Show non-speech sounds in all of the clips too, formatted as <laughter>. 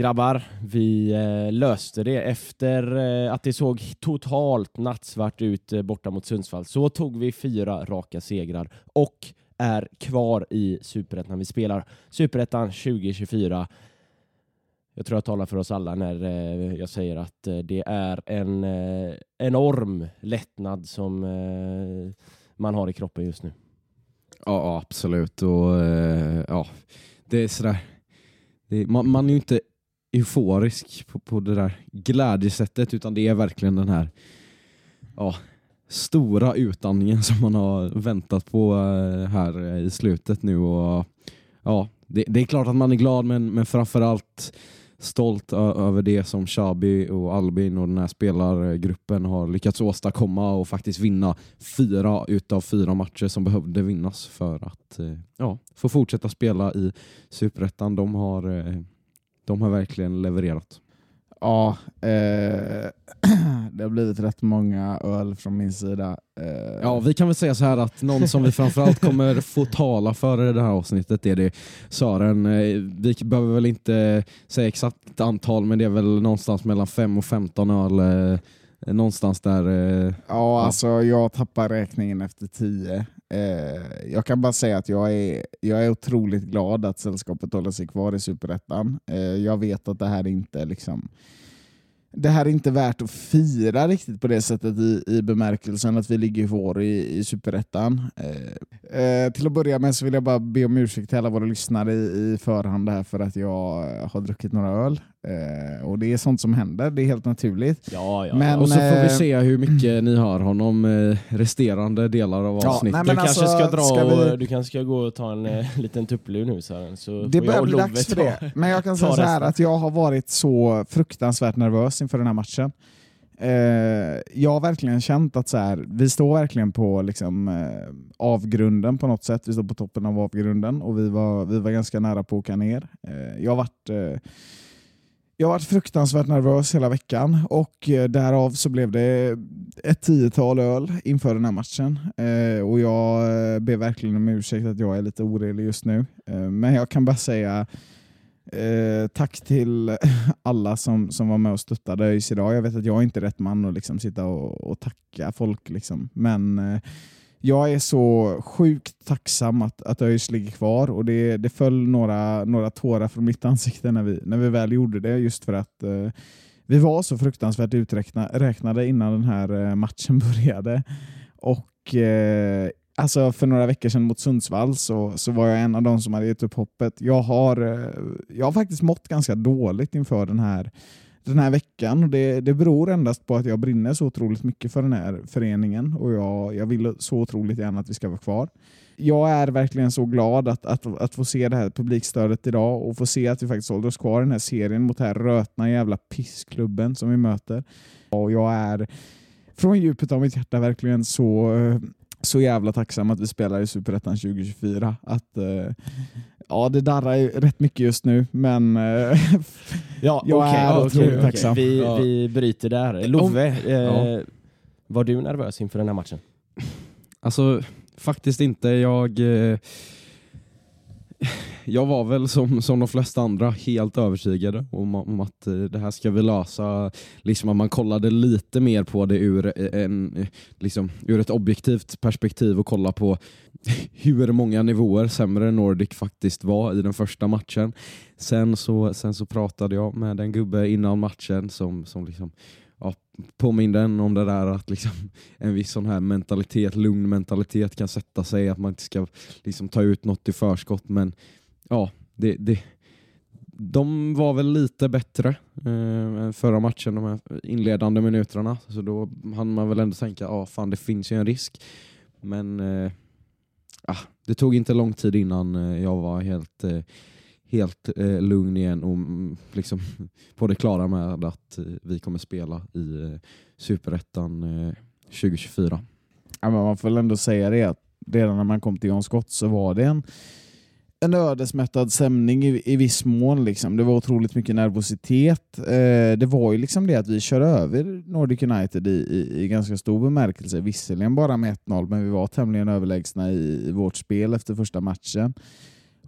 Grabbar, vi eh, löste det efter eh, att det såg totalt nattsvart ut eh, borta mot Sundsvall. Så tog vi fyra raka segrar och är kvar i Superettan. Vi spelar Superettan 2024. Jag tror jag talar för oss alla när eh, jag säger att eh, det är en eh, enorm lättnad som man har i kroppen just nu. Ja, absolut. Och, ja, det är sådär. Det man, man är ju inte euforisk på, på det där glädjesättet utan det är verkligen den här ja, stora utandningen som man har väntat på eh, här eh, i slutet nu. Och, ja, det, det är klart att man är glad men, men framförallt stolt över det som Xabi och Albin och den här spelargruppen har lyckats åstadkomma och faktiskt vinna fyra utav fyra matcher som behövde vinnas för att eh, ja, få fortsätta spela i Superettan. De har, eh, de har verkligen levererat. Ja, eh, <clears throat> det har blivit rätt många öl från min sida. Eh, Ja, vi kan väl säga så här att någon som vi framförallt kommer få tala för i det här avsnittet är det Sören. Eh, Vi behöver väl inte säga exakt antal, men det är väl någonstans mellan 5 och 15 öl. eh, Någonstans där. eh, Ja, alltså jag tappar räkningen efter tio. Eh, jag kan bara säga att jag är, jag är otroligt glad att sällskapet håller sig kvar i Superettan. Eh, jag vet att det här inte är liksom det här är inte värt att fira riktigt på det sättet i, i bemärkelsen att vi ligger kvar i, i Superettan. Eh, eh, till att börja med så vill jag bara be om ursäkt till alla våra lyssnare i, i förhand här för att jag har druckit några öl. Eh, och det är sånt som händer, det är helt naturligt. Ja, ja. Men- Och så får vi eh, se hur mycket ni hör honom eh, resterande delar av Ja, avsnittet. nej, Du men kanske alltså, ska dra ska och, vi- du kanske ska gå och ta en eh, <laughs> liten tupplur nu Sören. Så Det börjar och bli dags för det. Men jag kan <laughs> säga så här att jag har varit så fruktansvärt nervös inför den här matchen. Eh, jag har verkligen känt att så här, vi står verkligen på liksom, eh, avgrunden på något sätt. Vi står på toppen av avgrunden och vi var, vi var ganska nära på att åka ner. Eh, jag har varit eh, jag har varit fruktansvärt nervös hela veckan och eh, därav så blev det ett tiotal öl inför den här matchen. Eh, och jag eh, ber verkligen om ursäkt att jag är lite oredig just nu. Men jag kan bara säga eh, tack till <laughs> alla som, som var med och stöttade ÖIS idag. Jag vet att jag är inte rätt man att liksom sitta och, och tacka folk. Liksom. Men eh, jag är så sjukt tacksam att, att ÖIS ligger kvar och det, det föll några, några tårar från mitt ansikte när vi, när vi väl gjorde det just för att eh, vi var så fruktansvärt uträknade innan den här eh, matchen <laughs> började. Och eh, alltså för några veckor sedan mot Sundsvall så, så var jag en av de som hade gett upp hoppet. Jag har, eh, jag har faktiskt mått ganska dåligt inför den här, den här veckan. Och det, det beror endast på att jag brinner så otroligt mycket för den här föreningen och jag, jag vill så otroligt gärna att vi ska vara kvar. Jag är verkligen så glad att, att, att få se det här publikstödet idag och få se att vi faktiskt håller oss kvar i den här serien mot den här rötna jävla pissklubben som vi möter. Och jag är från djupet av mitt hjärta verkligen så, eh, så jävla tacksam att vi spelar i Superettan 2024. Att, eh, ja, det darrar ju rätt mycket just nu, men eh, <laughs> Ja, Jag okej, är otroligt okej. tacksam. Vi, Ja. vi bryter där. Love, eh, Ja. var du nervös inför den här matchen? Alltså faktiskt inte. Jag, eh, jag var väl som, som de flesta andra helt övertygade om, om att eh, det här ska vi lösa. Liksom att man kollade lite mer på det ur, en, eh, liksom, ur ett objektivt perspektiv och kolla på <laughs> hur många nivåer sämre Nordic faktiskt var i den första matchen. Sen så, sen så pratade jag med en gubbe innan matchen som, som liksom ja, påminde en om det där att liksom, <laughs> en viss sån här mentalitet, lugn mentalitet kan sätta sig, att man inte ska liksom, ta ut något i förskott. Men ja, det, det, de var väl lite bättre eh, än förra matchen, de här inledande minuterna. Så då hann man väl ändå tänka, ja fan det finns ju en risk. Men eh, ah, det tog inte lång tid innan eh, jag var helt, eh, helt eh, lugn igen och mm, liksom <laughs> på det klara med att vi kommer spela i Superettan 2024. Ja, men man får väl ändå säga det att redan när man kom till John Scott så var det en, en ödesmättad stämning i, i viss mån. Liksom. Det var otroligt mycket nervositet. Eh, det var ju liksom det att vi körde över Nordic United i, i, i ganska stor bemärkelse. Visserligen bara med 1-0, men vi var tämligen överlägsna i, i vårt spel efter första matchen.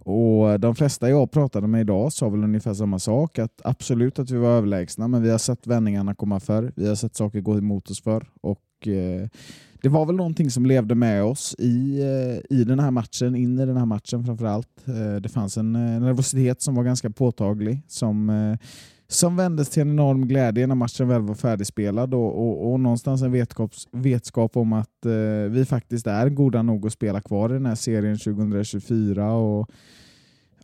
Och De flesta jag pratade med idag sa väl ungefär samma sak. Att absolut att vi var överlägsna, men vi har sett vändningarna komma förr. Vi har sett saker gå emot oss förr. Och, eh, det var väl någonting som levde med oss i, eh, i den här matchen, in i den här matchen framförallt. Eh, det fanns eh, en nervositet som var ganska påtaglig som, som vändes till en enorm glädje när matchen väl var färdigspelad och, och, och någonstans en vetskap, vetskap om att vi faktiskt är goda nog att spela kvar i den här serien 2024. Och,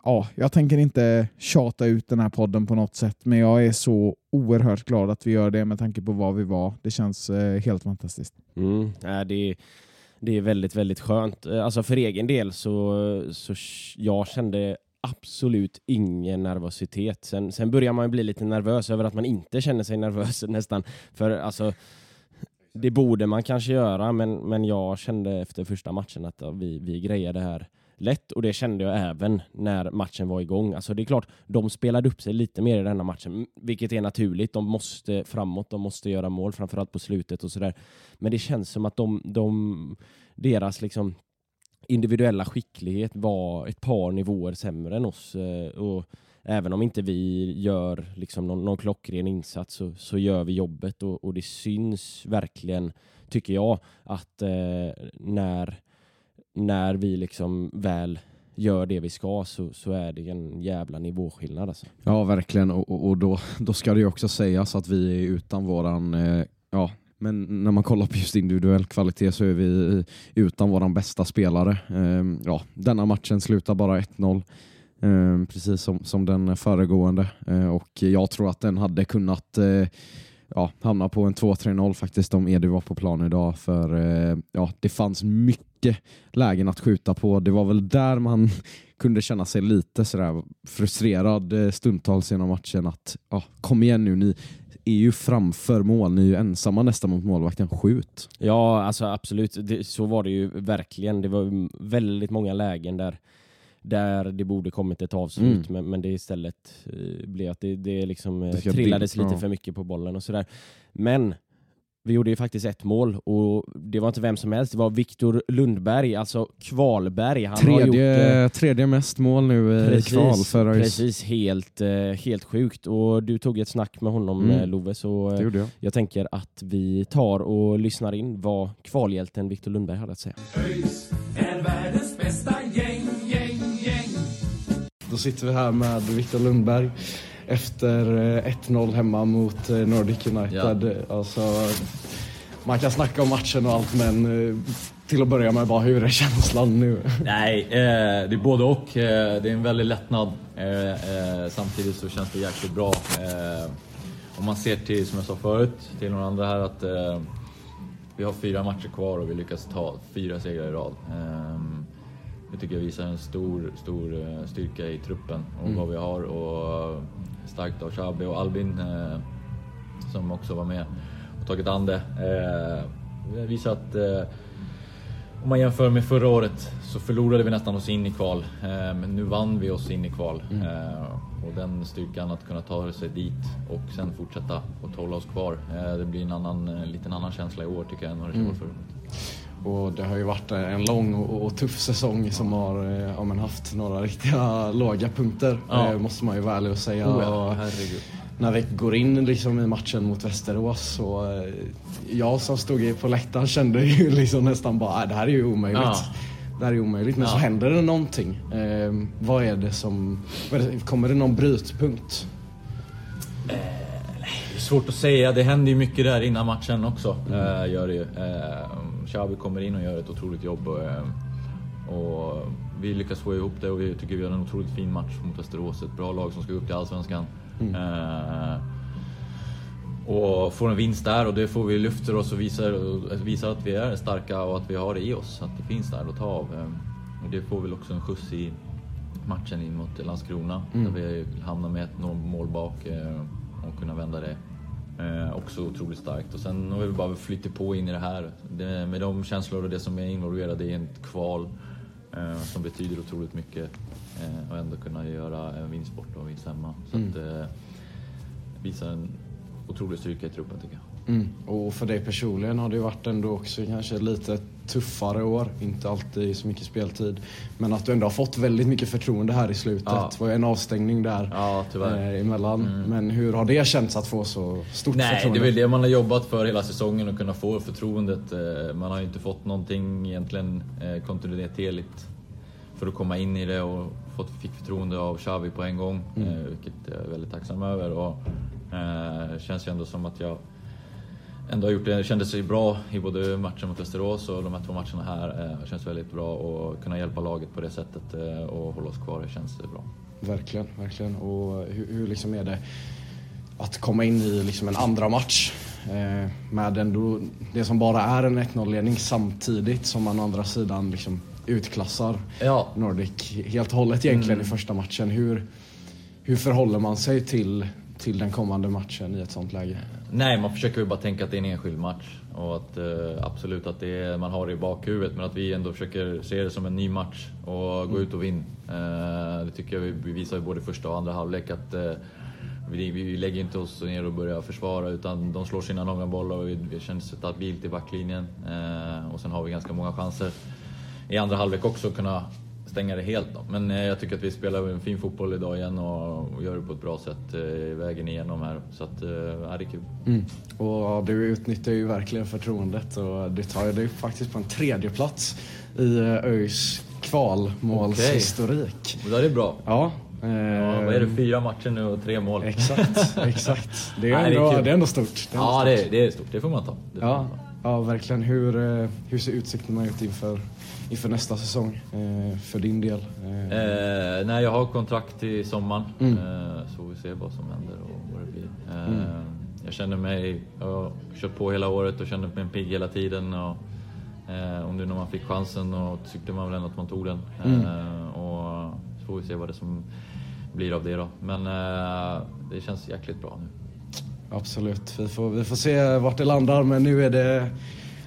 ja, jag tänker inte tjata ut den här podden på något sätt, men jag är så oerhört glad att vi gör det med tanke på vad vi var. Det känns eh, helt fantastiskt. Mm, ja, det, det är väldigt, väldigt skönt. Eh, Alltså för egen del så, så jag kände absolut ingen nervositet. Sen, sen börjar man ju bli lite nervös över att man inte känner sig nervös <laughs> nästan. För alltså, det borde man kanske göra, men, men jag kände efter första matchen att ja, vi, vi grejer det här lätt och det kände jag även när matchen var igång. Alltså det är klart, de spelade upp sig lite mer i denna matchen, vilket är naturligt. De måste framåt, de måste göra mål, framförallt på slutet och sådär. Men det känns som att de, de deras liksom individuella skicklighet var ett par nivåer sämre än oss. Eh, och även om inte vi gör liksom någon, någon klockren insats så, så gör vi jobbet och, och det syns verkligen, tycker jag, att eh, när, när vi liksom väl gör det vi ska så, så är det en jävla nivåskillnad. Alltså. Ja, verkligen. Och, och, och då, då ska det ju också sägas att vi är utan våran, eh, ja, men när man kollar på just individuell kvalitet så är vi utan våran bästa spelare. Eh, ja, denna matchen slutar bara 1-0. Eh, precis som, som den föregående. Eh, och jag tror att den hade kunnat eh, ja, hamna på en 2-3-0 faktiskt om Edu var på plan idag. För eh, ja, det fanns mycket mycket lägen att skjuta på. Det var väl där man <laughs> kunde känna sig lite sådär frustrerad eh, stundtals genom matchen. Att ja, kom igen nu, ni är ju framför mål. Ni är ju ensamma nästan mot målvakten. Skjut. Ja, alltså absolut. Det, så var det ju verkligen. Det var väldigt många lägen där, där det borde kommit ett avslut, Mm. men, men det istället eh, blev att det, det liksom eh, Det trillades bli- lite ja. för mycket på bollen och sådär. Men vi gjorde ju faktiskt ett mål och det var inte vem som helst, det var Viktor Lundberg, alltså Kvalberg. Han har gjort, eh, Tredje, tredje mest mål nu eh, i kval för ÖIS. precis helt, eh, helt sjukt. Och du tog ett snack med honom Mm. eh, Love, så Det eh, gjorde jag. jag tänker att vi tar och lyssnar in vad kvalhjälten Viktor Lundberg hade att säga. ÖIS är världens bästa gäng, gäng, gäng. Då sitter vi här med Viktor Lundberg efter eh, 1-0 hemma mot Nordic United. Alltså, man kan snacka om matchen och allt men eh, till att börja med bara hur är känslan nu? Nej, eh, det är både och. Eh, det är en väldig lättnad. Eh, eh, samtidigt så känns det jäkligt bra. Om man ser till, som jag sa förut, till några andra här att vi har fyra matcher kvar och vi lyckas ta fyra segrar i rad. Det tycker jag visar en stor, stor styrka i truppen och vad vi har. Och starkt av Xabi och Albin som också var med tagit an det. Eh, det visar att eh, om man jämför med förra året så förlorade vi nästan oss in i kval. Eh, Men nu vann vi oss in i kval. Eh, Och den styrkan att kunna ta sig dit och sen fortsätta och hålla oss kvar. eh, Det blir en annan, en liten annan känsla i år tycker jag än vad det var förra året. Och det har ju varit en lång och, tuff säsong som har eh, ja, haft några riktiga <laughs> låga punkter. Ja. Eh, måste man ju vara ärlig och säga. Oh ja, herregud. När vi går in liksom i matchen mot Västerås så eh, jag som stod på läktaren kände ju <laughs> liksom nästan bara, "Nej, det här är ju omöjligt. Ja. Det här är omöjligt. Men så Ja. händer det någonting. Eh, vad är det som, är det, kommer det någon brytpunkt? svårt att säga. Det händer ju mycket där innan matchen också. Eh, gör det ju. Eh, Xabi kommer in och gör ett otroligt jobb. Och, eh, och vi lyckas få ihop det och vi tycker vi gör en otroligt fin match mot Västerås. Ett bra lag som ska upp till Allsvenskan. Eh, och får en vinst där och det får vi lyfter oss och visar, visar att vi är starka och att vi har det i oss. Att det finns där att ta av. Eh, Och det får väl också en skjuts i matchen in mot Landskrona. Där vi hamnar med ett mål bak eh, och kunna vända det. Eh, också otroligt starkt. Och sen har vi bara flyttat på in i det här. Det, med de känslor och det som är involverade i ett kval eh, som betyder otroligt mycket. Eh, och ändå kunna göra en vinst borta och vinst hemma. Så att, eh, visar en otrolig styrka i truppen tycker jag. Mm. Och för dig personligen har det ju varit ändå också kanske lite tuffare år. Inte alltid så mycket speltid. Men att du ändå har fått väldigt mycket förtroende här i slutet. Ja. Det var ju en avstängning där Ja, tyvärr. Mm. eh, emellan. Men hur har det känts att få så stort Nej, det förtroende? är väl det man har jobbat för hela säsongen och kunna få förtroendet. Eh, Man har ju inte fått någonting egentligen kontinuerligt för att komma in i det och fått, fick förtroende av Xavi på en gång, Mm. eh, vilket jag är väldigt tacksam över. Och, eh, känns ju ändå som att jag ändå har gjort det, kändes ju bra i både matchen mot Västerås och de här två matcherna här. Eh, känns väldigt bra och kunna hjälpa laget på det sättet eh, och hålla oss kvar, det känns bra. Verkligen, verkligen. Och hur, hur liksom är det att komma in i liksom en andra match eh, med ändå det som bara är en 1-0-ledning samtidigt som man å andra sidan liksom utklassar Ja, Nordic helt och hållet egentligen i första matchen. Hur, hur förhåller man sig till, till den kommande matchen i ett sånt läge? Nej, man försöker väl bara tänka att det är en enskild match och att eh, absolut att det är, man har det i bakhuvudet men att vi ändå försöker se det som en ny match och gå ut och vinna. Eh, det tycker jag vi, vi visar i både första och andra halvlek att eh, vi, vi lägger inte oss ner och börjar försvara utan de slår sina långa bollar och vi, vi känns stabilt i backlinjen. Eh, och sen har vi ganska många chanser i andra halvlek också kunna stänga det helt. Då. Men eh, jag tycker att vi spelar en fin fotboll idag igen och, gör det på ett bra sätt eh, vägen igenom här. Så att, eh, ja, det är kul. Mm. Och du utnyttjar ju verkligen förtroendet och det tar ju dig faktiskt på en tredje plats i ÖIS kvalmålshistorik. Och det är bra. Ja. Ja, vad är det, fyra matcher nu och tre mål? Exakt, <laughs> exakt. Det är, Nej, det är ändå, det är ändå stort. Det är ändå Ja, stort. det är, det är stort. Det får man ta. Får Ja, man ta. ja verkligen. Hur, hur ser utsikterna ut inför, inför nästa säsong eh, för din del? Eh, Eh, nej, jag har kontrakt till sommaren. Mm. Eh, så vi ser vad som händer och vad det blir. Eh, Jag känner mig, jag har kört på hela året och känner mig pigg hela tiden. Och, eh, och nu när man fick chansen och tyckte man väl ändå att man tog den. Eh, och så får vi se vad det som blir av det då. Men eh, det känns jäkligt bra nu. Absolut. Vi får, vi får se vart det landar men nu är det,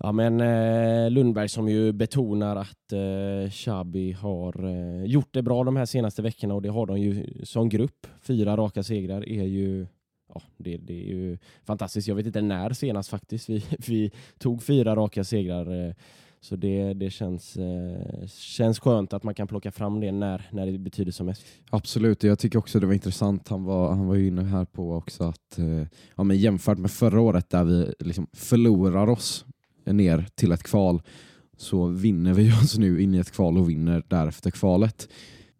Ja men eh, Lundberg som ju betonar att eh, Xabi har eh, gjort det bra de här senaste veckorna och det har de ju som grupp. Fyra raka segrar är ju Ja, det, det är ju fantastiskt. Jag vet inte när senast faktiskt vi, <laughs> vi tog fyra raka segrar. eh, Så det, det känns, eh, känns skönt att man kan plocka fram det när, när det betyder som mest. Absolut, jag tycker också det var intressant. Han var, han var ju inne här på också att eh, ja, men jämfört med förra året där vi liksom förlorar oss ner till ett kval så vinner vi <laughs> oss nu in i ett kval och vinner därefter kvalet.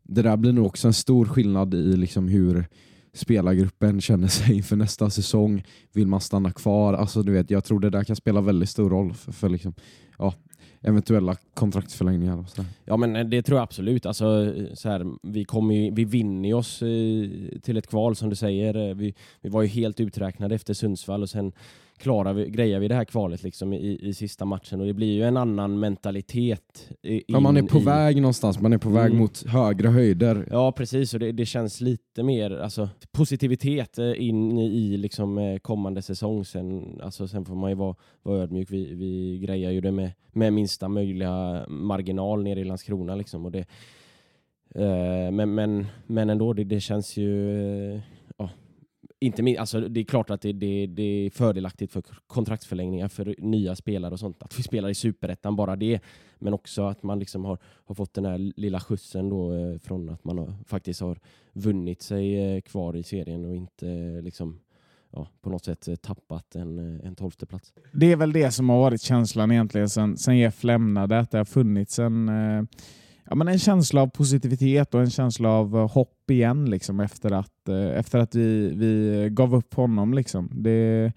Det där blir nog också en stor skillnad i liksom hur spelargruppen känner sig <laughs> inför nästa säsong. Vill man stanna kvar? Alltså, du vet, jag tror det där kan spela väldigt stor roll för, för liksom, ja, eventuella kontraktsförlängningar. Och sådär. Ja men eh, det tror jag absolut. Alltså, eh, så här, vi, kommer ju, vi vinner oss eh, till ett kval som du säger. Eh, vi, vi var ju helt uträknade efter Sundsvall och sen klarar vi, grejar vi det här kvalet liksom i, i sista matchen och det blir ju en annan mentalitet. i- Ja, man är på i, väg någonstans, man är på väg Mm. mot högre höjder. Ja precis och det, det känns lite mer alltså, positivitet eh, in i liksom, eh, kommande säsong. Sen, alltså, sen får man ju vara, vara ödmjuk. Vi, vi grejar ju det med, med minsta möjliga marginal nere i Landskrona. Liksom, och det, eh, men, men, men ändå, det, det känns ju... Inte min, alltså, det är klart att det, det, det är fördelaktigt för kontraktsförlängningar för nya spelare och sånt. Att vi spelar i superettan, bara det. Men också att man liksom har, har fått den här lilla skjutsen då, eh, från att man har, faktiskt har vunnit sig eh, kvar i serien och inte eh, liksom, ja, på något sätt eh, tappat en, eh, en tolfte plats. Det är väl det som har varit känslan egentligen sen, sen Jeff lämnade, att det har funnits en, eh, ja, men en känsla av positivitet och en känsla av eh, hopp igen liksom, efter att, eh, efter att vi, vi gav upp honom. Liksom. Det,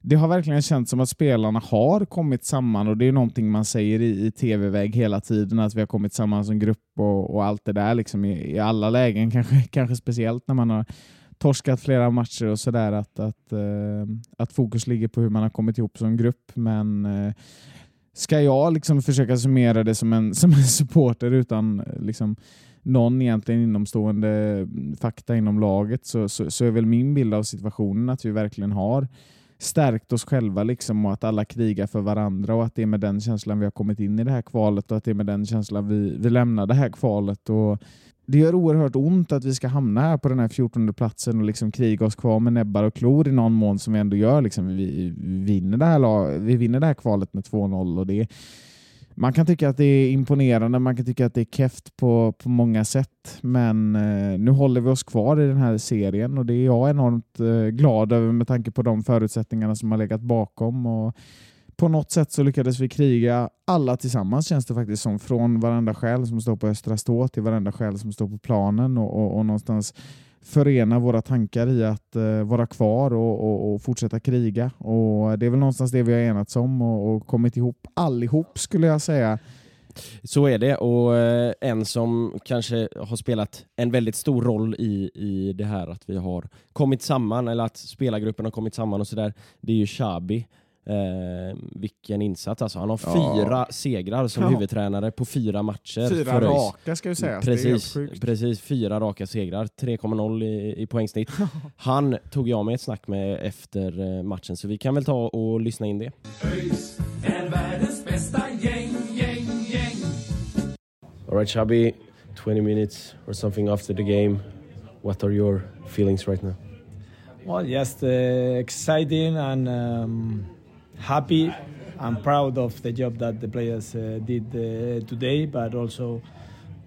det har verkligen känts som att spelarna har kommit samman och det är någonting man säger i, i tv-väg hela tiden, att vi har kommit samman som grupp och, och allt det där liksom, i, i alla lägen, <laughs> kanske, kanske speciellt när man har torskat flera matcher och sådär, att, att, eh, att fokus ligger på hur man har kommit ihop som grupp. Men ska jag liksom försöka summera det som en, <laughs> som en supporter utan liksom, någon egentligen inomstående fakta inom laget så, så, så är väl min bild av situationen att vi verkligen har stärkt oss själva liksom och att alla krigar för varandra och att det är med den känslan vi har kommit in i det här kvalet och att det är med den känslan vi, vi lämnar det här kvalet. Och det gör oerhört ont att vi ska hamna här på den här 14 platsen och liksom kriga oss kvar med näbbar och klor i någon mån som vi ändå gör. Liksom vi, vi, vinner det här, vi vinner det här kvalet med 2-0 och det man kan tycka att det är imponerande, man kan tycka att det är keft på, på många sätt, men eh, nu håller vi oss kvar i den här serien och det är jag enormt eh, glad över med tanke på de förutsättningarna som har legat bakom. Och på något sätt så lyckades vi kriga alla tillsammans känns det faktiskt som. Från varenda själ som står på Östra Stå till varenda själ som står på planen och, och, och någonstans förena våra tankar i att eh, vara kvar och, och, och fortsätta kriga. Och Det är väl någonstans det vi har enats om och, och kommit ihop allihop skulle jag säga. Så är det och eh, en som kanske har spelat en väldigt stor roll i, i det här att vi har kommit samman eller att spelargruppen har kommit samman och sådär. Det är ju Shabi. Eh, vilken insats alltså. Han har Ja. fyra segrar som Ja. huvudtränare på fyra matcher. Fyra raka ska vi säga. Det är helt Precis, precis, fyra raka segrar, 3,0 i, i poängsnitt. Han tog jag med ett snack med efter eh, matchen, så vi kan väl ta och lyssna in det. ÖIS är världens bästa gäng, gäng, gäng. All right, Xabi, 20 minutes or something after the game. What are your feelings right now? Well, just uh, exciting and um, happy. I'm proud of the job that the players uh, did uh, today, but also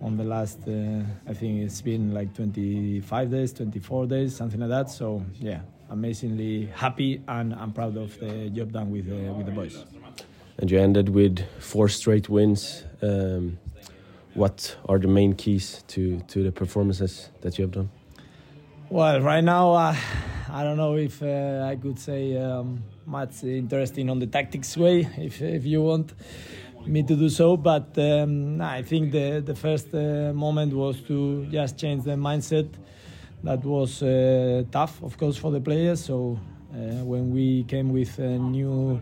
on the last, uh, I think it's been like 25 days, 24 days, something like that. So, yeah, amazingly happy and I'm proud of the job done with, with the boys. And you ended with four straight wins. Um, what are the main keys to, to the performances that you have done? Well, right now, uh, I don't know if uh, I could say um, much interesting on the tactics way, if, if you want me to do so. But um, I think the, the first uh, moment was to just change the mindset. That was uh, tough, of course, for the players. So uh, when we came with a new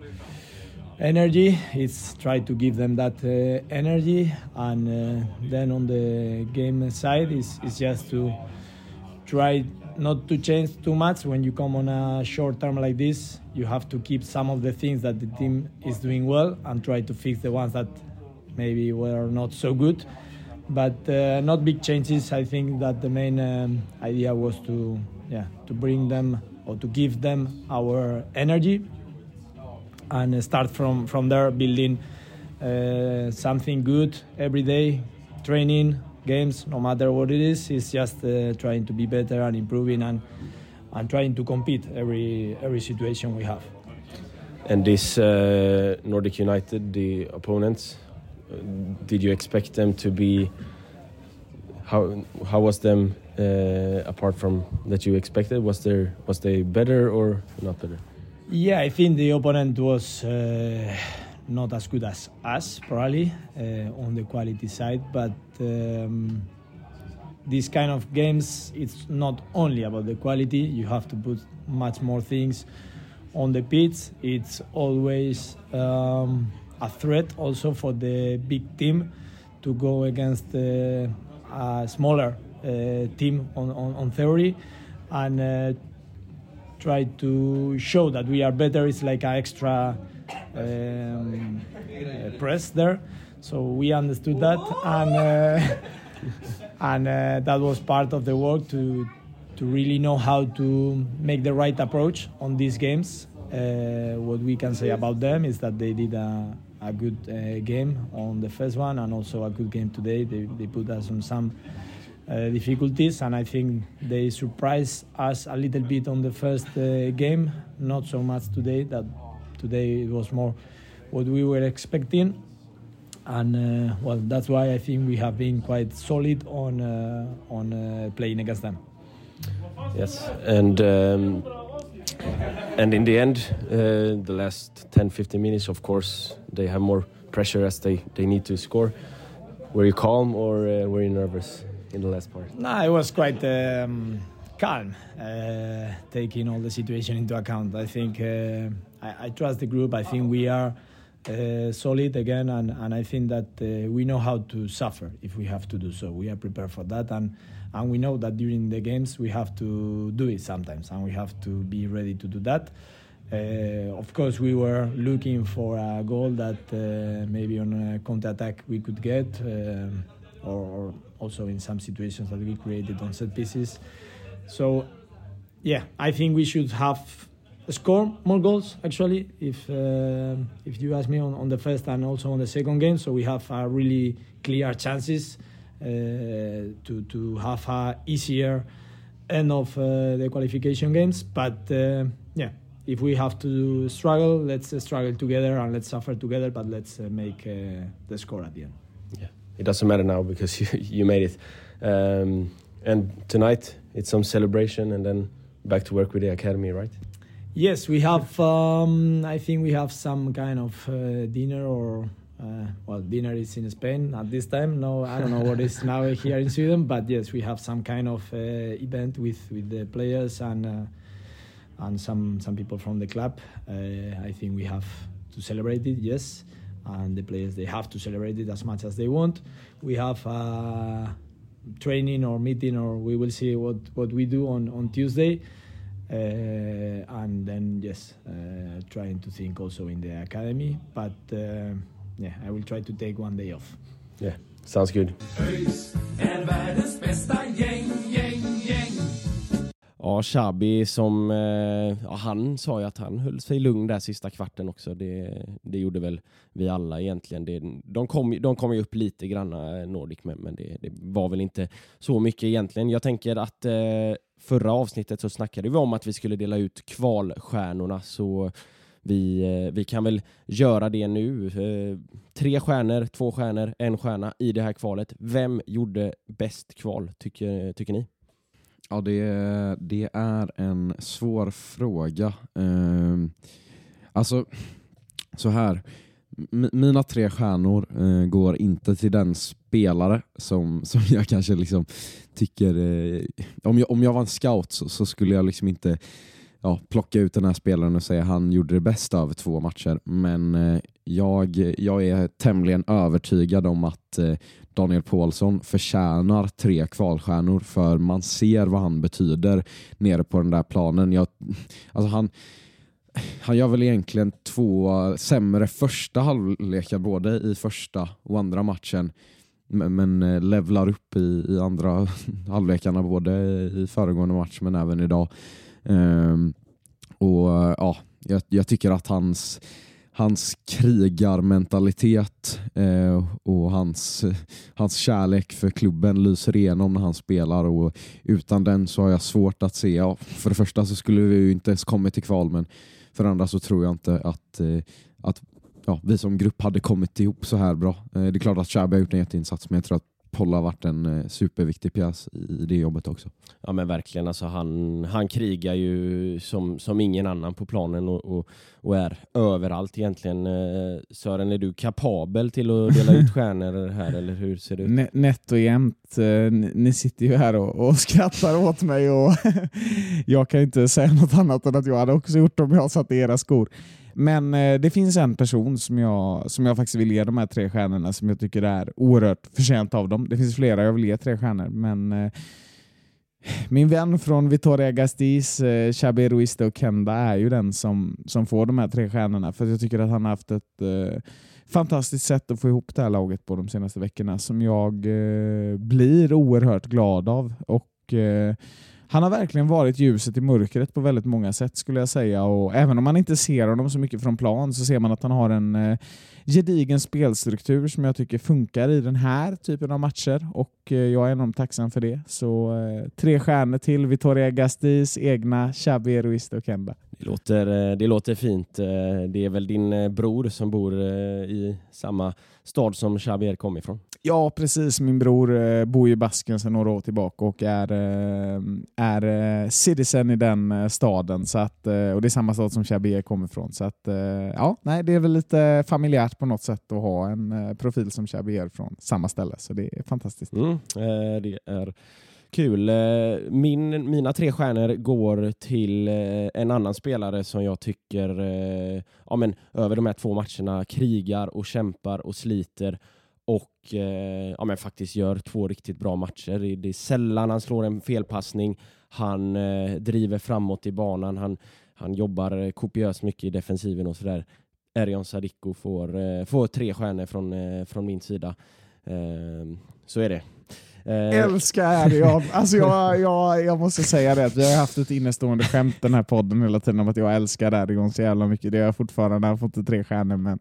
energy, it's try to give them that uh, energy. And uh, then on the game side, is is just to try not to change too much when you come on a short term like this you have to keep some of the things that the team is doing well and try to fix the ones that maybe were not so good. But uh, not big changes. I think that the main um, idea was to yeah to bring them or to give them our energy and start from from there building uh, something good every day training games no matter what it is. It's just uh, trying to be better and improving and and trying to compete every every situation we have And this uh, Nordic United, the opponents, uh, did you expect them to be? How how was them uh, apart from that you expected? Was there was they better or not better? Yeah, I think the opponent was uh, not as good as us, probably, uh, on the quality side. But um, these kind of games, it's not only about the quality. You have to put much more things on the pitch. It's always um, a threat also for the big team to go against uh, a smaller uh, team on, on, on theory and uh, try to show that we are better. It's like an extra um, uh, press there. So we understood that, and uh, <laughs> and uh, that was part of the work to to really know how to make the right approach on these games. Uh, what we can say about them is that they did a, a good uh, game on the first one and also a good game today. They, they put us on some uh, difficulties, and I think they surprised us a little bit on the first uh, game. Not so much today. That today it was more what we were expecting, and uh, well, that's why I think we have been quite solid on uh, on uh, playing against them. Yes, and um, and in the end, uh, the last 10-15 minutes, of course, they have more pressure as they, they need to score. Were you calm or uh, were you nervous in the last part? No, I was quite um, calm, uh, taking all the situation into account. I think uh, I, I trust the group. I think we are uh, solid again, and, and I think that uh, we know how to suffer if we have to do so. We are prepared for that, and and we know that during the games we have to do it sometimes, and we have to be ready to do that. Uh, of course, we were looking for a goal that uh, maybe on a counter attack we could get, um, or, or also in some situations that we created on set pieces. So, yeah, I think we should have score more goals actually. If uh, if you ask me on, on the first and also on the second game, so we have uh, really clear chances uh, to to have a easier end of uh, the qualification games. But uh, yeah, if we have to struggle, let's uh, struggle together and let's suffer together. But let's make the score at the end. Yeah. It doesn't matter now because <laughs> you, you made it. Um, and tonight, it's some celebration and then back to work with the academy, right? Yes, we have. Um, I think we have some kind of uh, dinner or. Uh, well, dinner is in Spain at this time. No, I don't know what is <laughs> now here in Sweden, but yes, we have some kind of uh, event with, with the players and uh, and some some people from the club. Uh, I think we have to celebrate it. Yes, and the players they have to celebrate it as much as they want. We have uh, training or meeting, or we will see what what we do on on Tuesday. Uh, and then yes, uh, trying to think also in the academy. But uh, yeah, I will try to take one day off. Yeah, sounds good. Ja, Xabi som, eh, ja, han sa ju att han höll sig lugn där sista kvarten också. Det, det gjorde väl vi alla egentligen. Det, de, kom, de kom ju upp lite granna Nordic men, men det, det var väl inte så mycket egentligen. Jag tänker att eh, förra avsnittet så snackade vi om att vi skulle dela ut kvalstjärnorna så vi, eh, vi kan väl göra det nu. Eh, tre stjärnor, två stjärnor, en stjärna i det här kvalet. Vem gjorde bäst kval tycker, tycker ni? Ja, det, det är en svår fråga. Ehm, alltså, så här. M- mina tre stjärnor eh, går inte till den spelare som, som jag kanske liksom tycker... Eh, om, jag, om jag var en scout så, så skulle jag liksom inte ja, plocka ut den här spelaren och säga han gjorde det bästa över två matcher. Men eh, jag, jag är tämligen övertygad om att eh, Daniel Paulsson förtjänar tre kvalstjärnor för man ser vad han betyder nere på den där planen. Jag, alltså han, han gör väl egentligen två sämre första halvlekar både i första och andra matchen men, eh, levlar upp i, i andra <laughs> halvlekarna både i föregående match men även idag. Um, och ja, jag, jag tycker att hans hans krigarmentalitet eh, och hans, <laughs> hans kärlek för klubben lyser igenom när han spelar och utan den så har jag svårt att se, ja, för det första så skulle vi ju inte ens kommit till kval men för andra så tror jag inte att, eh, att ja, vi som grupp hade kommit ihop så här bra. Eh, det är klart att Xabi har gjort en jätteinsats men jag tror att Polle har varit en eh, superviktig pjäs i det jobbet också. Ja men verkligen, alltså han, han krigar ju som, som ingen annan på planen och, och, och är överallt egentligen. Eh, Sören, är du kapabel till att dela ut <laughs> stjärnor här eller hur ser det ut? Nä- Nätt och jämnt. Eh, Ni, ni sitter ju här och, och skrattar åt mig och <laughs> jag kan inte säga något annat än att jag hade också gjort om jag satt i era skor. Men eh, det finns en person som jag, som jag faktiskt vill ge de här tre stjärnorna som jag tycker är oerhört förtjänt av dem. Det finns flera jag vill ge tre stjärnor, men eh, min vän från Vittoria Gastis, eh, Xabi Ruista och Kenda är ju den som, som får de här tre stjärnorna för jag tycker att han har haft ett eh, fantastiskt sätt att få ihop det här laget på de senaste veckorna som jag eh, blir oerhört glad av. Och eh, han har verkligen varit ljuset i mörkret på väldigt många sätt skulle jag säga. Och även om man inte ser honom så mycket från plan så ser man att han har en eh, gedigen spelstruktur som jag tycker funkar i den här typen av matcher och eh, jag är enormt tacksam för det. Så eh, tre stjärnor till Vitoria Gastis egna Xabi Ruista och Kemba. Det låter, eh, det låter fint. Eh, det är väl din eh, bror som bor i samma stad som Xavier kom ifrån? Ja, precis. Min bror eh, bor i Basken sedan några år tillbaka och är, eh, är eh, citizen i den staden. Så att, och det är samma stad som Xabier kommer ifrån. Så att, ja, nej, det är väl lite familjärt på något sätt att ha en profil som Xabier från samma ställe. Så det är fantastiskt. Mm, det är kul. Min, mina tre stjärnor går till en annan spelare som jag tycker ja, men, över de här två matcherna krigar och kämpar och sliter och eh, ja, men, faktiskt gör två riktigt bra matcher. Det, är sällan han slår en felpassning. Han eh, driver framåt i banan. Han, han jobbar eh, kopiöst mycket i defensiven och sådär. Erion Sadiko får, eh, får tre stjärnor från, eh, från min sida. Eh, så är det. Eh, Älskar Erion! Alltså jag, jag, jag måste säga det, vi har haft ett innestående skämt den här podden hela tiden om att jag älskar Erion så jävla mycket. Det har jag fortfarande, han har fått tre stjärnor men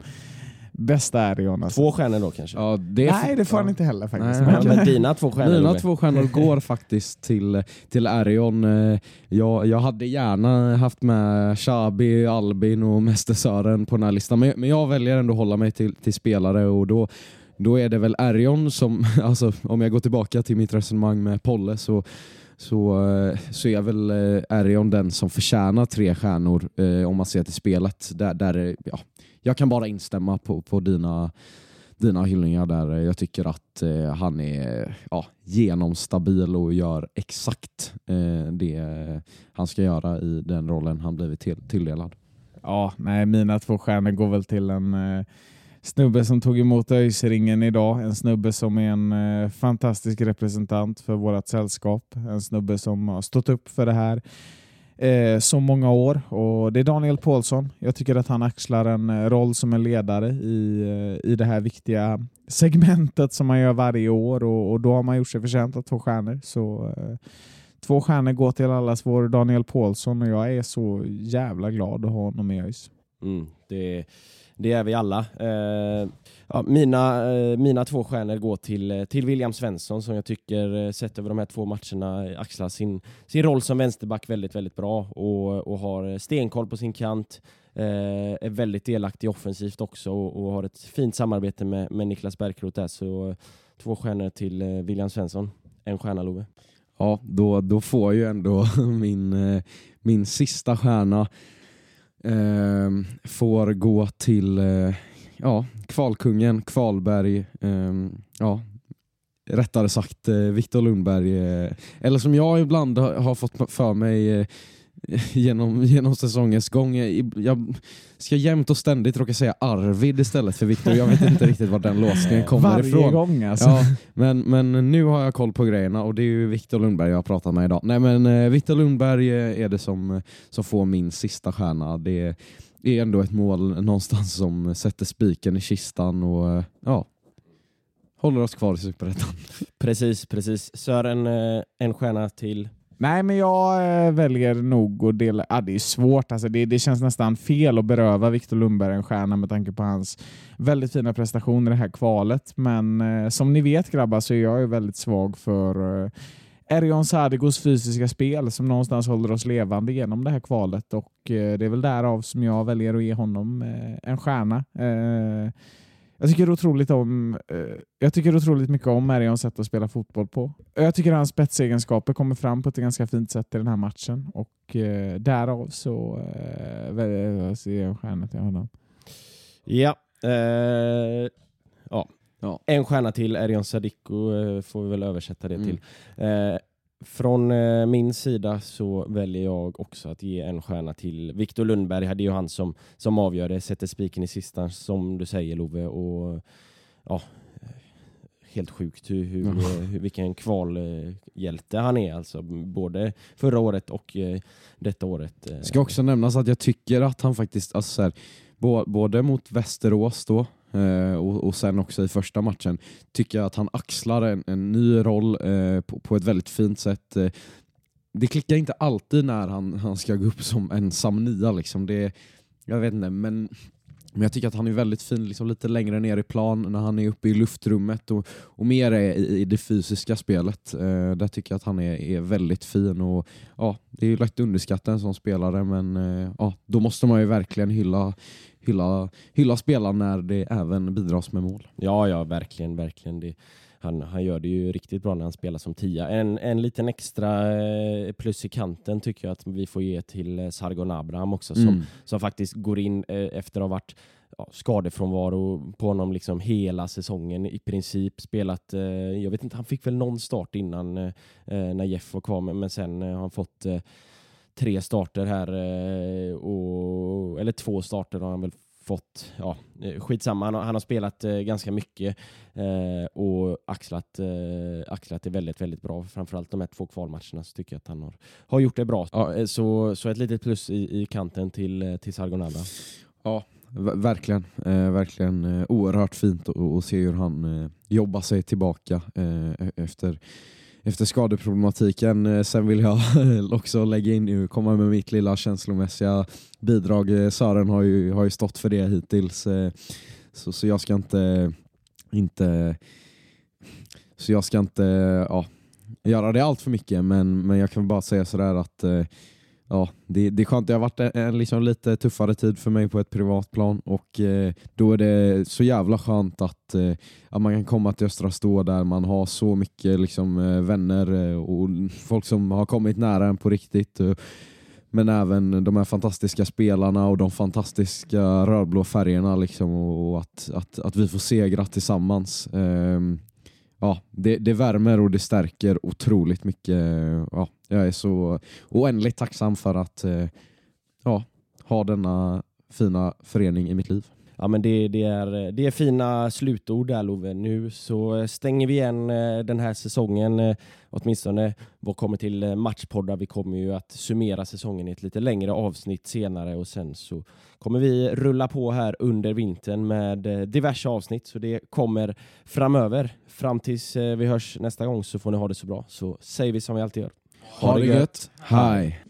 bästa Erion alltså. Två stjärnor då kanske? Ja, det är Nej, det får han ja. inte heller faktiskt. Nej, men dina två stjärnor Mina två stjärnor går <laughs> faktiskt till, till Arion. Eh, Jag, jag hade gärna haft med Xabi, Albin och Mäster Sören på den här listan, men, men jag väljer ändå att hålla mig till, till spelare och då, då är det väl Arion som, <laughs> alltså om jag går tillbaka till mitt resonemang med Polle så så, eh, så är väl eh, Arion den som förtjänar tre stjärnor eh, om man ser till spelet. Där, där, är- ja, jag kan bara instämma på, på dina, dina hyllningar där. Jag tycker att eh, han är ja, genomstabil och gör exakt eh, det han ska göra i den rollen han blivit till, tilldelad. Ja, nej, mina två stjärnor går väl till en eh, snubbe som tog emot ÖIS-ringen idag. En snubbe som är en eh, fantastisk representant för vårt sällskap. En snubbe som har stått upp för det här eh, så många år. Och Det är Daniel Paulsson. Jag tycker att han axlar en eh, roll som en ledare i, eh, i det här viktiga segmentet som man gör varje år och, och då har man gjort sig förtjänt av två stjärnor. Så eh, Två stjärnor går till allas vår Daniel Paulsson och jag är så jävla glad att ha honom i ÖIS. Mm, det, det är vi alla. Eh, ja, mina, eh, mina två stjärnor går till, eh, till William Svensson som jag tycker eh, sett över de här två matcherna eh, axlar sin, sin roll som vänsterback väldigt, väldigt bra och, och har eh, stenkoll på sin kant. Eh, är väldigt delaktig offensivt också och, och har ett fint samarbete med, med Niklas Bärkroth där. Så eh, två stjärnor till eh, William Svensson. En stjärna Love. Ja, då, då får ju ändå <laughs> min, min sista stjärna eh, får gå till eh, ja, kvalkungen, Kvalberg. Eh, ja, rättare sagt eh, Viktor Lundberg. Eh, eller som jag ibland har, har fått för mig eh, <laughs> genom, genom säsongens gång. Jag ska jämt och ständigt råka säga Arvid istället för Viktor. Jag vet inte riktigt var den <laughs> låsningen kommer Varje ifrån. gång alltså. Ja, men, men nu har jag koll på grejerna och det är ju Viktor Lundberg jag har pratat med idag. Nej men eh, Viktor Lundberg eh, är det som, eh, som får min sista stjärna. Det är ändå ett mål någonstans som sätter spiken i kistan och ja, håller oss kvar i Superettan. <laughs> Precis, precis. Sören, en stjärna till Nej, men jag eh, väljer nog att dela... Ah, det är svårt. Alltså, det, det känns nästan fel att beröva Viktor Lundberg en stjärna med tanke på hans väldigt fina prestation i det här kvalet. Men eh, som ni vet grabbar så är jag ju väldigt svag för eh, Erion Sadigos fysiska spel som någonstans håller oss levande genom det här kvalet och eh, det är väl därav som jag väljer att ge honom eh, en stjärna. Eh, jag tycker otroligt om eh, Jag tycker otroligt mycket om Erions sätt att spela fotboll på. Jag tycker hans spetsegenskaper kommer fram på ett ganska fint sätt i den här matchen och eh, därav så eh, väljer jag en stjärna till honom. Ja. Eh, ja. Ja. En stjärna till, Erion Sadiko eh, får vi väl översätta det Mm. till. Eh, från eh, min sida så väljer jag också att ge en stjärna till Viktor Lundberg. Det är ju han som, som avgör det, sätter spiken i sistan som du säger Love. Och, ja, helt sjukt hur, hur, eh, hur, vilken kvalhjälte han är. Alltså, både förra året och eh, detta året. eh. Ska också nämnas att jag tycker att han faktiskt, alltså så här, både mot Västerås då eh, och, och sen också i första matchen, tycker jag att han axlar en, en ny roll eh, på, på ett väldigt fint sätt. Eh, det klickar inte alltid när han, han ska gå upp som ensam nia. Liksom. Det, jag vet inte, men, men jag tycker att han är väldigt fin liksom, lite längre ner i plan när han är uppe i luftrummet och, och mer är i, i det fysiska spelet. Eh, där tycker jag att han är, är väldigt fin. och ja, Det är ju lätt att underskatta en sån spelare men eh, ja, då måste man ju verkligen hylla, hylla, hylla spelaren när det även bidras med mål. Ja, ja, verkligen, verkligen. Det, han, han gör det ju riktigt bra när han spelar som tia. En, en liten extra eh, plus i kanten tycker jag att vi får ge till eh, Sargon Abraham också, som, Mm. som faktiskt går in eh, efter att ha varit ja, skadefrånvaro på honom liksom hela säsongen i princip. Spelat, eh, jag vet inte, han fick väl någon start innan eh, när Jeff var kvar, men, men sen har han fått tre starter här, och, eller två starter har han väl fått. Ja, eh, skitsamma, han har, han har spelat eh, ganska mycket eh, och axlat, eh, axlat det väldigt, väldigt bra. Framförallt de här två kvalmatcherna så tycker jag att han har, har gjort det bra. Ja, eh, så, så ett litet plus i, i kanten till, eh, till Sargon Ja, verkligen. Eh, verkligen eh, oerhört fint att se hur han eh, jobbar sig tillbaka eh, e-, efter, efter skadeproblematiken. Eh, sen vill jag <laughs> också lägga in, eh, komma med mitt lilla känslomässiga bidrag. Eh, Sören har ju, har ju stått för det hittills. Så, så jag ska inte, inte så jag ska inte ja, göra det allt för mycket men, men jag kan bara säga sådär att eh, ja, det, det är skönt. Det har varit en, en liksom lite tuffare tid för mig på ett privat plan och eh, då är det så jävla skönt att, eh, att man kan komma till Östra Stå där man har så mycket liksom, eh, vänner eh, och folk som har kommit nära en på riktigt. Eh, men även de här fantastiska spelarna och de fantastiska rödblå färgerna liksom, och och att, att, att vi får segra tillsammans. Eh, ja, det, det värmer och det stärker otroligt mycket. Ja, jag är så oändligt tacksam för att eh, ja, ha denna fina förening i mitt liv. Ja, men det, det, är, det är fina slutord där Love. Nu så stänger vi igen eh, den här säsongen, eh, åtminstone vad kommer till eh, matchpoddar. Vi kommer ju att summera säsongen i ett lite längre avsnitt senare och sen så kommer vi rulla på här under vintern med diverse avsnitt. Så det kommer framöver. Fram tills vi hörs nästa gång så får ni ha det så bra. Så säger vi som vi alltid gör. Ha det gött. Hej!